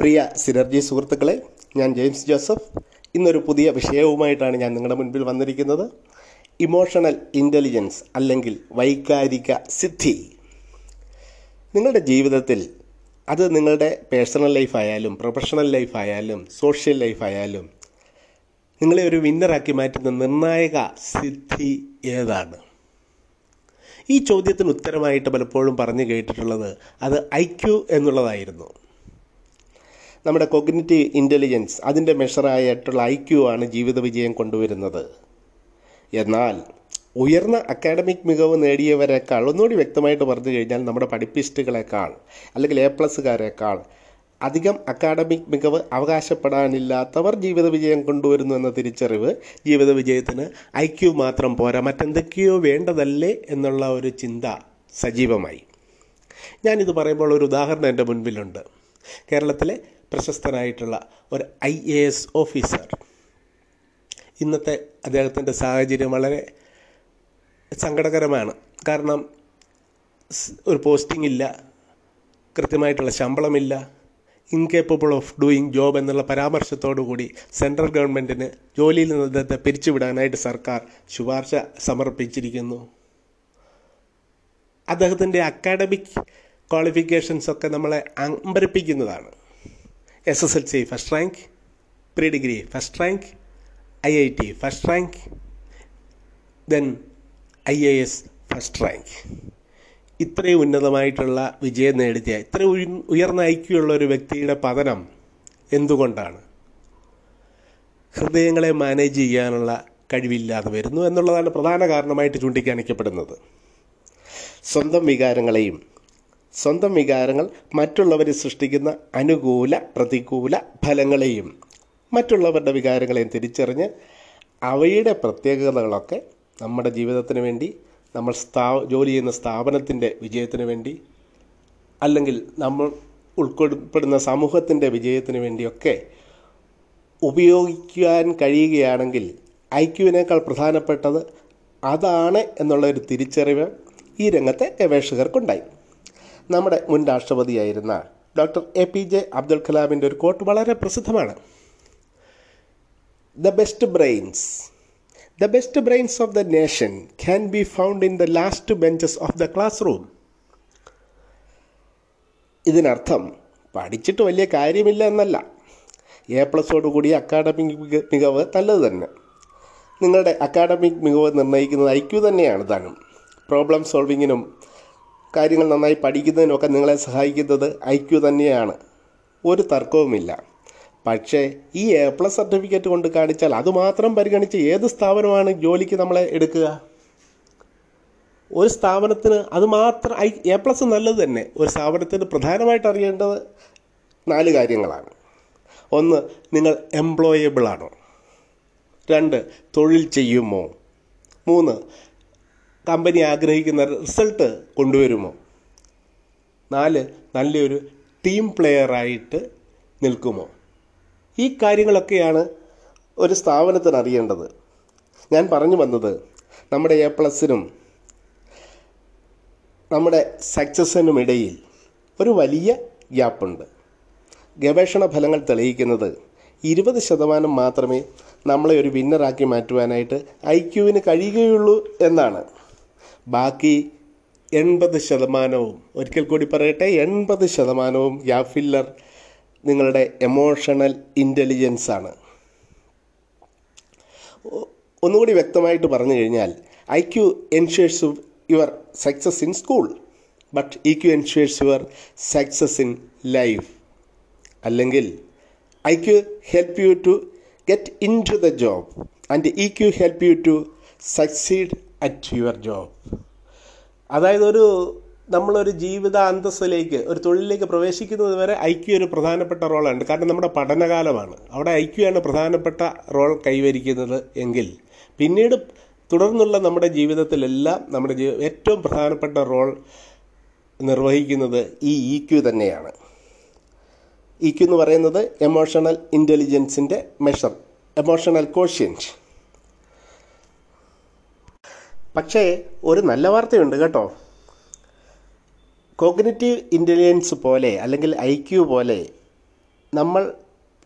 പ്രിയ synergy സുഹൃത്തുക്കളെ ഞാൻ James Joseph. ഇന്നൊരു പുതിയ വിഷയവുമായിട്ടാണ് ഞാൻ നിങ്ങളുടെ മുൻപിൽ വന്നിരിക്കുന്നത്. ഇമോഷണൽ ഇന്റലിജൻസ് അല്ലെങ്കിൽ വൈകാരിക സിദ്ധി. നിങ്ങളുടെ ജീവിതത്തിൽ അത് നിങ്ങളുടെ പേഴ്സണൽ ലൈഫായാലും പ്രൊഫഷണൽ ലൈഫായാലും സോഷ്യൽ ലൈഫായാലും നിങ്ങളെ ഒരു വിന്നറാക്കി മാറ്റുന്ന നിർണായക സിദ്ധി ഏതാണ്? ഈ ചോദ്യത്തിന് ഉത്തരമായിട്ട് പലപ്പോഴും പറഞ്ഞു കേട്ടിട്ടുള്ളത് അത് ഐ ക്യു എന്നുള്ളതായിരുന്നു. നമ്മുടെ കൊഗ്നിറ്റീവ് ഇന്റലിജൻസ് അതിന്റെ മെഷറായിട്ടുള്ള ഐ ക്യു ആണ് ജീവിത വിജയം കൊണ്ടുവരുന്നത്. എന്നാൽ ഉയർന്ന അക്കാഡമിക് മികവ് നേടിയവരെക്കാൾ ഒന്നുകൂടി വ്യക്തമായിട്ട് പറഞ്ഞു കഴിഞ്ഞാൽ നമ്മുടെ പഠിപ്പിസ്റ്റുകളെക്കാൾ അല്ലെങ്കിൽ എ പ്ലസ്സുകാരെക്കാൾ അധികം അക്കാഡമിക് മികവ് അവകാശപ്പെടാനില്ലാത്തവർ ജീവിത വിജയം കൊണ്ടുവരുന്നു എന്ന തിരിച്ചറിവ് ജീവിത വിജയത്തിന് ഐ ക്യു മാത്രം പോരാ മറ്റെന്തൊക്കെയോ വേണ്ടതല്ലേ എന്നുള്ള ഒരു ചിന്ത സജീവമായി. ഞാനിത് പറയുമ്പോൾ ഒരു ഉദാഹരണം എന്റെ മുൻപിലുണ്ട്. കേരളത്തിലെ പ്രശസ്തനായിട്ടുള്ള ഒരു ഐ എ എസ് ഓഫീസർ. ഇന്നത്തെ അദ്ദേഹത്തിന്റെ സാഹചര്യം വളരെ സങ്കടകരമാണ്. കാരണം ഒരു പോസ്റ്റിംഗ് ഇല്ല കൃത്യമായിട്ടുള്ള ശമ്പളമില്ല ഇൻകേപ്പബിൾ ഓഫ് ഡൂയിങ് ജോബ് എന്നുള്ള പരാമർശത്തോടു കൂടി സെൻട്രൽ ഗവൺമെന്റിന് ജോലിയിൽ നിന്ന് അദ്ദേഹത്തെ പിരിച്ചുവിടാനായിട്ട് സർക്കാർ ശുപാർശ സമർപ്പിച്ചിരിക്കുന്നു. അദ്ദേഹത്തിന്റെ അക്കാഡമിക് ക്വാളിഫിക്കേഷൻസ് ഒക്കെ നമ്മളെ അമ്പരിപ്പിക്കുന്നതാണ്. S S L C first rank pre degree first rank I I T first rank then I A S first rank ഇത്രയും ഉന്നതമായിട്ടുള്ള വിജയം നേടിയ ഇത്ര ഉയർന്ന ഐക്യമുള്ള ഒരു വ്യക്തിയുടെ പതനം എന്തുകൊണ്ടാണ്? ഹൃദയങ്ങളെ മാനേജ് ചെയ്യാനുള്ള കഴിവില്ലാതെ വരുന്നു എന്നുള്ളതാണ് പ്രധാന കാരണമായിട്ട് ചൂണ്ടിക്കാണിക്കപ്പെടുന്നത്. സ്വന്തം വികാരങ്ങളെയും സ്വന്തം വികാരങ്ങൾ മറ്റുള്ളവർ സൃഷ്ടിക്കുന്ന അനുകൂല പ്രതികൂല ഫലങ്ങളെയും മറ്റുള്ളവരുടെ വികാരങ്ങളെയും തിരിച്ചറിഞ്ഞ് അവയുടെ പ്രത്യേകതകളൊക്കെ നമ്മുടെ ജീവിതത്തിന് വേണ്ടി നമ്മൾ സ്ഥാ ജോലി ചെയ്യുന്ന സ്ഥാപനത്തിന്റെ വിജയത്തിന് വേണ്ടി അല്ലെങ്കിൽ നമ്മൾ ഉൾപ്പെടുന്ന സമൂഹത്തിന്റെ വിജയത്തിന് വേണ്ടിയൊക്കെ ഉപയോഗിക്കാൻ കഴിയുകയാണെങ്കിൽ ഐക്യുവിനേക്കാൾ പ്രധാനപ്പെട്ടത് അതാണ് എന്നുള്ള ഒരു തിരിച്ചറിവ് ഈ രംഗത്തെ ഗവേഷകർക്കുണ്ടായി. നമ്മുടെ മുൻ രാഷ്ട്രപതിയായിരുന്ന doctor A P J Abdul കലാമിന്റെ ഒരു കോട്ട് വളരെ പ്രസിദ്ധമാണ്. The best brains the best brains of the nation can be found in the last benches of the class room ഇതിനർത്ഥം പഠിച്ചിട്ട് വലിയ കാര്യമില്ല എന്നല്ല. എ പ്ലസോട് കൂടി അക്കാഡമിക് മികവ് നല്ലത് തന്നെ. നിങ്ങളുടെ അക്കാഡമിക് മികവ് നിർണയിക്കുന്നത് ഐ ക്യു തന്നെയാണ് താനും. പ്രോബ്ലം സോൾവിങ്ങിനും കാര്യങ്ങൾ നന്നായി പഠിക്കുന്നതിനൊക്കെ നിങ്ങളെ സഹായിക്കുന്നത് ഐ ക്യു തന്നെയാണ്. ഒരു തർക്കവുമില്ല. പക്ഷേ ഈ എ പ്ലസ് സർട്ടിഫിക്കറ്റ് കൊണ്ട് കാണിച്ചാൽ അതുമാത്രം പരിഗണിച്ച് ഏത് സ്ഥാപനമാണ് ജോലിക്ക് നമ്മളെ എടുക്കുക? ഒരു സ്ഥാപനത്തിന് അതുമാത്രം ഐ എ പ്ലസ് നല്ലത് തന്നെ. ഒരു സ്ഥാപനത്തിന് പ്രധാനമായിട്ട് അറിയേണ്ടത് നാല് കാര്യങ്ങളാണ്. ഒന്ന് നിങ്ങൾ എംപ്ലോയബിൾ ആണോ? രണ്ട് തൊഴിൽ ചെയ്യുമോ? മൂന്ന് കമ്പനി ആഗ്രഹിക്കുന്ന റിസൾട്ട് കൊണ്ടുവരുമോ? നാല് നല്ലൊരു ടീം പ്ലെയറായിട്ട് നിൽക്കുമോ? ഈ കാര്യങ്ങളൊക്കെയാണ് ഒരു സ്ഥാപനത്തിന് അറിയേണ്ടത്. ഞാൻ പറഞ്ഞു വന്നത് നമ്മുടെ എ പ്ലസിനും നമ്മുടെ സക്സസിനും ഇടയിൽ ഒരു വലിയ ഗ്യാപ്പുണ്ട് ഗവേഷണ ഫലങ്ങൾ തെളിയിക്കുന്നത് ഇരുപത് ശതമാനം മാത്രമേ നമ്മളെ ഒരു വിന്നറാക്കി മാറ്റുവാനായിട്ട് ഐ ക്യുവിന് കഴിയുകയുള്ളൂ എന്നാണ്. ബാക്കി എൺപത് ശതമാനവും ഒരിക്കൽ കൂടി പറയട്ടെ എൺപത് ശതമാനവും യാഫില്ലർ ഫില്ലർ നിങ്ങളുടെ എമോഷണൽ ഇന്റലിജൻസ് ആണ്. ഒന്നുകൂടി വ്യക്തമായിട്ട് പറഞ്ഞു കഴിഞ്ഞാൽ I Q ensures your success in school but E Q ensures your success in life അല്ലെങ്കിൽ I Q help you to get in to the job and E Q help you to succeed at your job അതായത് ഒരു നമ്മളൊരു ജീവിത അന്തസ്സിലേക്ക് ഒരു തൊഴിലിലേക്ക് പ്രവേശിക്കുന്നത് വരെ I Q ഒരു പ്രധാനപ്പെട്ട റോളുണ്ട് കാരണം നമ്മുടെ പഠനകാലമാണ്. അവിടെ ഐ ക്യു ആണ് പ്രധാനപ്പെട്ട റോൾ കൈവരിക്കുന്നത് എങ്കിൽ പിന്നീട് തുടർന്നുള്ള നമ്മുടെ ജീവിതത്തിലെല്ലാം നമ്മുടെ ജീ ഏറ്റവും പ്രധാനപ്പെട്ട റോൾ നിർവഹിക്കുന്നത് ഈ ഇ ക്യു തന്നെയാണ്. ഇ ക്യു എന്ന് പറയുന്നത് എമോഷണൽ ഇന്റലിജൻസിന്റെ മെഷർ എമോഷണൽ കോഷ്യന്റ് പക്ഷേ ഒരു നല്ല വാർത്തയുണ്ട് കേട്ടോ. കോഗ്നിറ്റീവ് ഇന്റലിജൻസ് പോലെ അല്ലെങ്കിൽ ഐ ക്യു പോലെ നമ്മൾ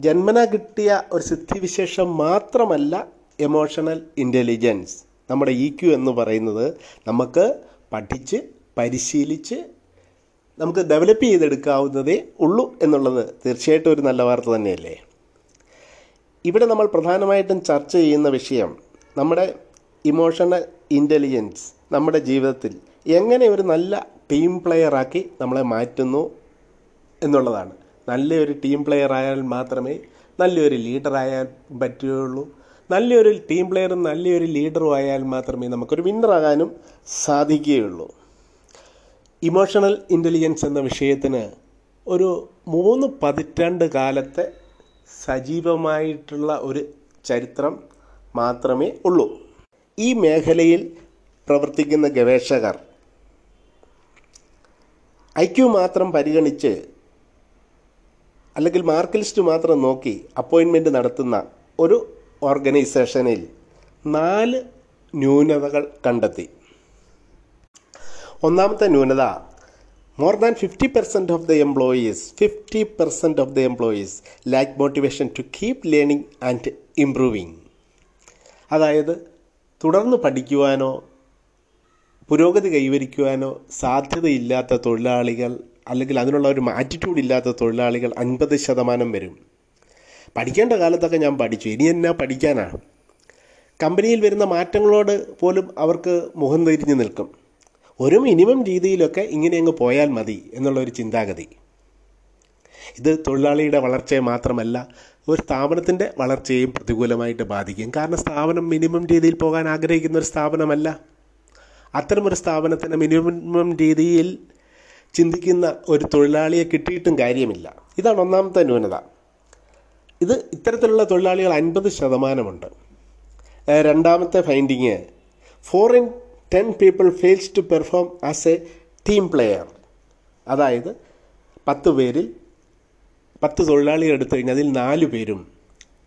ജന്മന കിട്ടിയ ഒരു സിദ്ധിവിശേഷം മാത്രമല്ല എമോഷണൽ ഇന്റലിജൻസ് നമ്മുടെ ഇ ക്യു എന്ന് പറയുന്നത് നമുക്ക് പഠിച്ച് പരിശീലിച്ച് നമുക്ക് ഡെവലപ്പ് ചെയ്തെടുക്കാവുന്നതേ ഉള്ളൂ എന്നുള്ളത് തീർച്ചയായിട്ടും ഒരു നല്ല വാർത്ത തന്നെയല്ലേ? ഇവിടെ നമ്മൾ പ്രധാനമായിട്ടും ചർച്ച ചെയ്യുന്ന വിഷയം നമ്മുടെ ഇമോഷണൽ ഇന്റലിജൻസ് നമ്മുടെ ജീവിതത്തിൽ എങ്ങനെ ഒരു നല്ല ടീം പ്ലെയറാക്കി നമ്മളെ മാറ്റുന്നു എന്നുള്ളതാണ്. നല്ലൊരു ടീം പ്ലെയർ ആയാൽ മാത്രമേ നല്ലൊരു ലീഡറായാൽ പറ്റുകയുള്ളൂ. നല്ലൊരു ടീം പ്ലെയറും നല്ലൊരു ലീഡറും ആയാൽ മാത്രമേ നമുക്കൊരു വിന്നറാകാനും സാധിക്കുകയുള്ളൂ. ഇമോഷണൽ ഇന്റലിജൻസ് എന്ന വിഷയത്തിന് ഒരു മൂന്ന് പതിറ്റാണ്ട് കാലത്തെ സജീവമായിട്ടുള്ള ഒരു ചരിത്രം മാത്രമേ ഉള്ളൂ. ഈ മേഖലയിൽ പ്രവർത്തിക്കുന്ന ഗവേഷകർ ഐ ക്യു മാത്രം പരിഗണിച്ച് അല്ലെങ്കിൽ മാർക്ക് ലിസ്റ്റ് മാത്രം നോക്കി അപ്പോയിൻമെന്റ് നടത്തുന്ന ഒരു ഓർഗനൈസേഷനിൽ നാല് ന്യൂനതകൾ കണ്ടെത്തി. ഒന്നാമത്തെ ന്യൂനത more than fifty percent of the employees fifty percent of the employees lack motivation to keep learning and improving അതായത് തുടർന്ന് പഠിക്കുവാനോ പുരോഗതി കൈവരിക്കുവാനോ സാധ്യതയില്ലാത്ത തൊഴിലാളികൾ അല്ലെങ്കിൽ അതിനുള്ള ഒരു ആറ്റിറ്റ്യൂഡ് ഇല്ലാത്ത തൊഴിലാളികൾ അൻപത് ശതമാനം വരും. പഠിക്കേണ്ട കാലത്തൊക്കെ ഞാൻ പഠിച്ചു. ഇനി എന്നാ പഠിക്കാനാണ് കമ്പനിയിൽ വരുന്ന മാറ്റങ്ങളോട് പോലും അവർക്ക് മുഖം തിരിഞ്ഞു നിൽക്കും. ഒരു മിനിമം രീതിയിലൊക്കെ ഇങ്ങനെ അങ്ങ് പോയാൽ മതി എന്നുള്ളൊരു ചിന്താഗതി. ഇത് തൊഴിലാളിയുടെ വളർച്ചയെ മാത്രമല്ല ഒരു സ്ഥാപനത്തിന്റെ വളർച്ചയെയും പ്രതികൂലമായിട്ട് ബാധിക്കും. കാരണം സ്ഥാപനം മിനിമം രീതിയിൽ പോകാൻ ആഗ്രഹിക്കുന്ന ഒരു സ്ഥാപനമല്ല. അത്തരമൊരു സ്ഥാപനത്തിന് മിനിമം രീതിയിൽ ചിന്തിക്കുന്ന ഒരു തൊഴിലാളിയെ കിട്ടിയിട്ടും കാര്യമില്ല. ഇതാണ് ഒന്നാമത്തെ ന്യൂനത. ഇത് ഇത്തരത്തിലുള്ള തൊഴിലാളികൾ അൻപത് ശതമാനമുണ്ട്. രണ്ടാമത്തെ finding four in ten people fails to perform as a team player അതായത് പത്ത് പേരിൽ പത്ത് തൊഴിലാളികൾ എടുത്തു കഴിഞ്ഞാൽ അതിൽ നാല് പേരും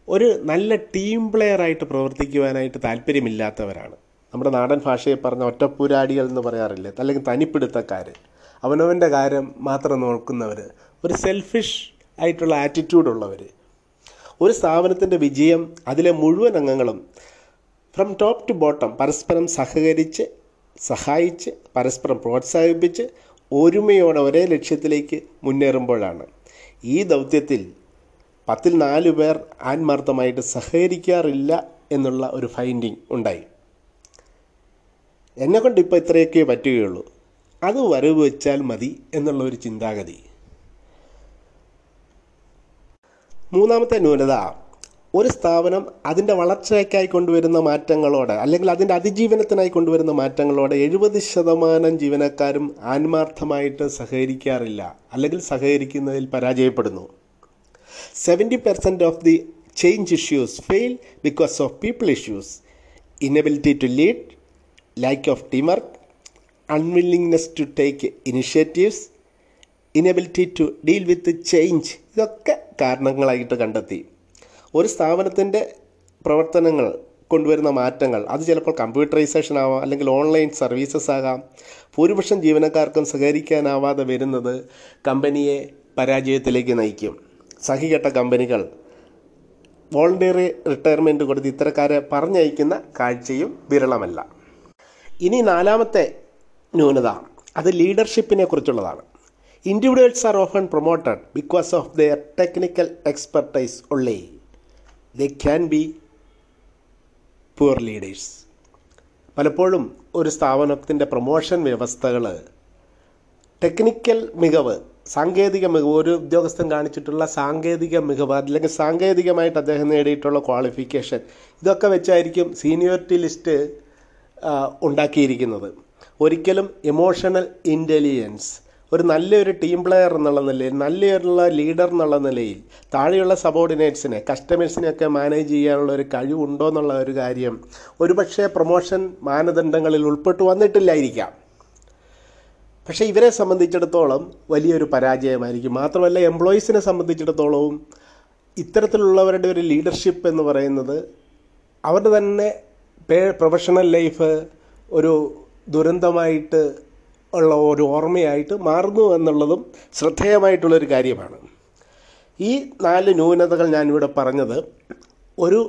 ഒരു നല്ല ടീം പ്ലെയറായിട്ട് പ്രവർത്തിക്കുവാനായിട്ട് താല്പര്യമില്ലാത്തവരാണ്. നമ്മുടെ നാടൻ ഭാഷയെ പറഞ്ഞ ഒറ്റപ്പൂരാടികൾ എന്ന് പറയാറില്ലേ? അല്ലെങ്കിൽ തനിപ്പിടുത്തക്കാർ അവനവന്റെ കാര്യം മാത്രം നോക്കുന്നവർ ഒരു സെൽഫിഷ് ആയിട്ടുള്ള ആറ്റിറ്റ്യൂഡ് ഉള്ളവർ ഒരു സ്ഥാപനത്തിന്റെ വിജയം അതിലെ മുഴുവൻ അംഗങ്ങളും ഫ്രം ടോപ്പ് ടു ബോട്ടം പരസ്പരം സഹകരിച്ച് സഹായിച്ച് പരസ്പരം പ്രോത്സാഹിപ്പിച്ച് ഒരുമയോടെ ഒരേ ലക്ഷ്യത്തിലേക്ക് മുന്നേറുമ്പോഴാണ്. ഈ ദൗത്യത്തിൽ പത്തിൽ നാല് പേർ ആത്മാർത്ഥമായിട്ട് സഹകരിക്കാറില്ല എന്നുള്ള ഒരു ഫൈൻഡിങ് ഉണ്ടായി. എന്നെക്കൊണ്ട് ഇപ്പോൾ ഇത്രയൊക്കെ പറ്റുകയുള്ളൂ. അത് വരവ് വെച്ചാൽ മതി എന്നുള്ള ഒരു ചിന്താഗതി. മൂന്നാമത്തെ ന്യൂനത ഒരു സ്ഥാപനം അതിന്റെ വളർച്ചയ്ക്കായി കൊണ്ടുവരുന്ന മാറ്റങ്ങളോട് അല്ലെങ്കിൽ അതിന്റെ അതിജീവനത്തിനായി കൊണ്ടുവരുന്ന മാറ്റങ്ങളോട് എഴുപത് ശതമാനം ജീവനക്കാരും ആത്മാർത്ഥമായിട്ട് സഹകരിക്കാറില്ല അല്ലെങ്കിൽ സഹകരിക്കുന്നതിൽ പരാജയപ്പെടുന്നു. Seventy percent of the change issues fail because of people issues inability to lead lack of team work unwillingness to take initiatives inability to deal with change ഇതൊക്കെ കാരണങ്ങളായിട്ട് കണ്ടെത്തി. ഒരു സ്ഥാപനത്തിന്റെ പ്രവർത്തനങ്ങൾ കൊണ്ടുവരുന്ന മാറ്റങ്ങൾ അത് ചിലപ്പോൾ കമ്പ്യൂട്ടറൈസേഷൻ ആവാം അല്ലെങ്കിൽ ഓൺലൈൻ സർവീസസ് ആകാം. ഭൂരിപക്ഷം ജീവനക്കാർക്കും സഹകരിക്കാനാവാതെ വരുന്നത് കമ്പനിയെ പരാജയത്തിലേക്ക് നയിക്കും. സഹികെട്ട കമ്പനികൾ വോളണ്ടിയറി റിട്ടയർമെന്റ് കൊടുത്ത് ഇത്തരക്കാരെ പറഞ്ഞയക്കുന്ന കാഴ്ചയും വിരളമല്ല. ഇനി നാലാമത്തെ ന്യൂനത അത് ലീഡർഷിപ്പിനെ കുറിച്ചുള്ളതാണ്. Individuals are often promoted because of their technical expertise only they can be poor leaders പലപ്പോഴും ഒരു സ്ഥാപനത്തിന്റെ പ്രൊമോഷൻ വ്യവസ്ഥകൾ ടെക്നിക്കൽ മികവ് സാങ്കേതിക മികവ് ഒരു ഉദ്യോഗസ്ഥൻ കാണിച്ചിട്ടുള്ള സാങ്കേതിക മികവ് അല്ലെങ്കിൽ സാങ്കേതികമായിട്ട് അദ്ദേഹം നേടിയിട്ടുള്ള ക്വാളിഫിക്കേഷൻ ഇതൊക്കെ വെച്ചായിരിക്കും സീനിയോറിറ്റി ലിസ്റ്റ് ഉണ്ടാക്കിയിരിക്കുന്നത്. ഒരിക്കലും ഇമോഷണൽ ഇന്റലിജൻസ് ഒരു നല്ലൊരു ടീം പ്ലെയർ എന്നുള്ള നിലയിൽ നല്ലൊരു ലീഡർ എന്നുള്ള നിലയിൽ താഴെയുള്ള സബോർഡിനേറ്റ്സിനെ കസ്റ്റമേഴ്സിനെയൊക്കെ മാനേജ് ചെയ്യാനുള്ള ഒരു കഴിവുണ്ടോ എന്നുള്ള ഒരു കാര്യം ഒരുപക്ഷെ പ്രൊമോഷൻ മാനദണ്ഡങ്ങളിൽ ഉൾപ്പെട്ടു വന്നിട്ടില്ലായിരിക്കാം. പക്ഷേ ഇവരെ സംബന്ധിച്ചിടത്തോളം വലിയൊരു പരാജയമായിരിക്കും. മാത്രമല്ല എംപ്ലോയീസിനെ സംബന്ധിച്ചിടത്തോളവും ഇത്തരത്തിലുള്ളവരുടെ ഒരു ലീഡർഷിപ്പ് എന്ന് പറയുന്നത് അവരുടെ തന്നെ പ്രൊഫഷണൽ ലൈഫ് ഒരു ദുരന്തമായിട്ട് ഉള്ള ഒരു ഓർമ്മയായിട്ട് മാറുന്നു എന്നുള്ളതും ശ്രദ്ധേയമായിട്ടുള്ളൊരു കാര്യമാണ്. ഈ നാല് ന്യൂനതകൾ ഞാനിവിടെ പറഞ്ഞത് ഒരു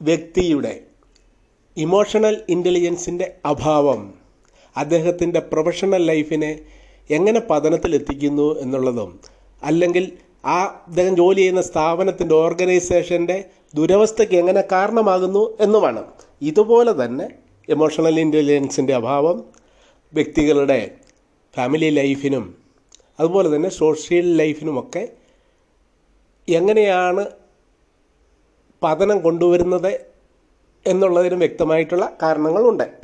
വ്യക്തിയുടെ ഇമോഷണൽ ഇന്റലിജൻസിന്റെ അഭാവം അദ്ദേഹത്തിന്റെ പ്രൊഫഷണൽ ലൈഫിനെ എങ്ങനെ പതനത്തിലെത്തിക്കുന്നു എന്നുള്ളതും അല്ലെങ്കിൽ ആ അദ്ദേഹം ജോലി ചെയ്യുന്ന സ്ഥാപനത്തിന്റെ ഓർഗനൈസേഷന്റെ ദുരവസ്ഥയ്ക്ക് എങ്ങനെ കാരണമാകുന്നു എന്നുമാണ്. ഇതുപോലെ തന്നെ ഇമോഷണൽ ഇന്റലിജൻസിന്റെ അഭാവം വ്യക്തികളുടെ ഫാമിലി ലൈഫിനും അതുപോലെ തന്നെ സോഷ്യൽ ലൈഫിനുമൊക്കെ എങ്ങനെയാണ് പതനം കൊണ്ടുവരുന്നത് എന്നുള്ളതിനും വ്യക്തമായിട്ടുള്ള കാരണങ്ങളുണ്ട്.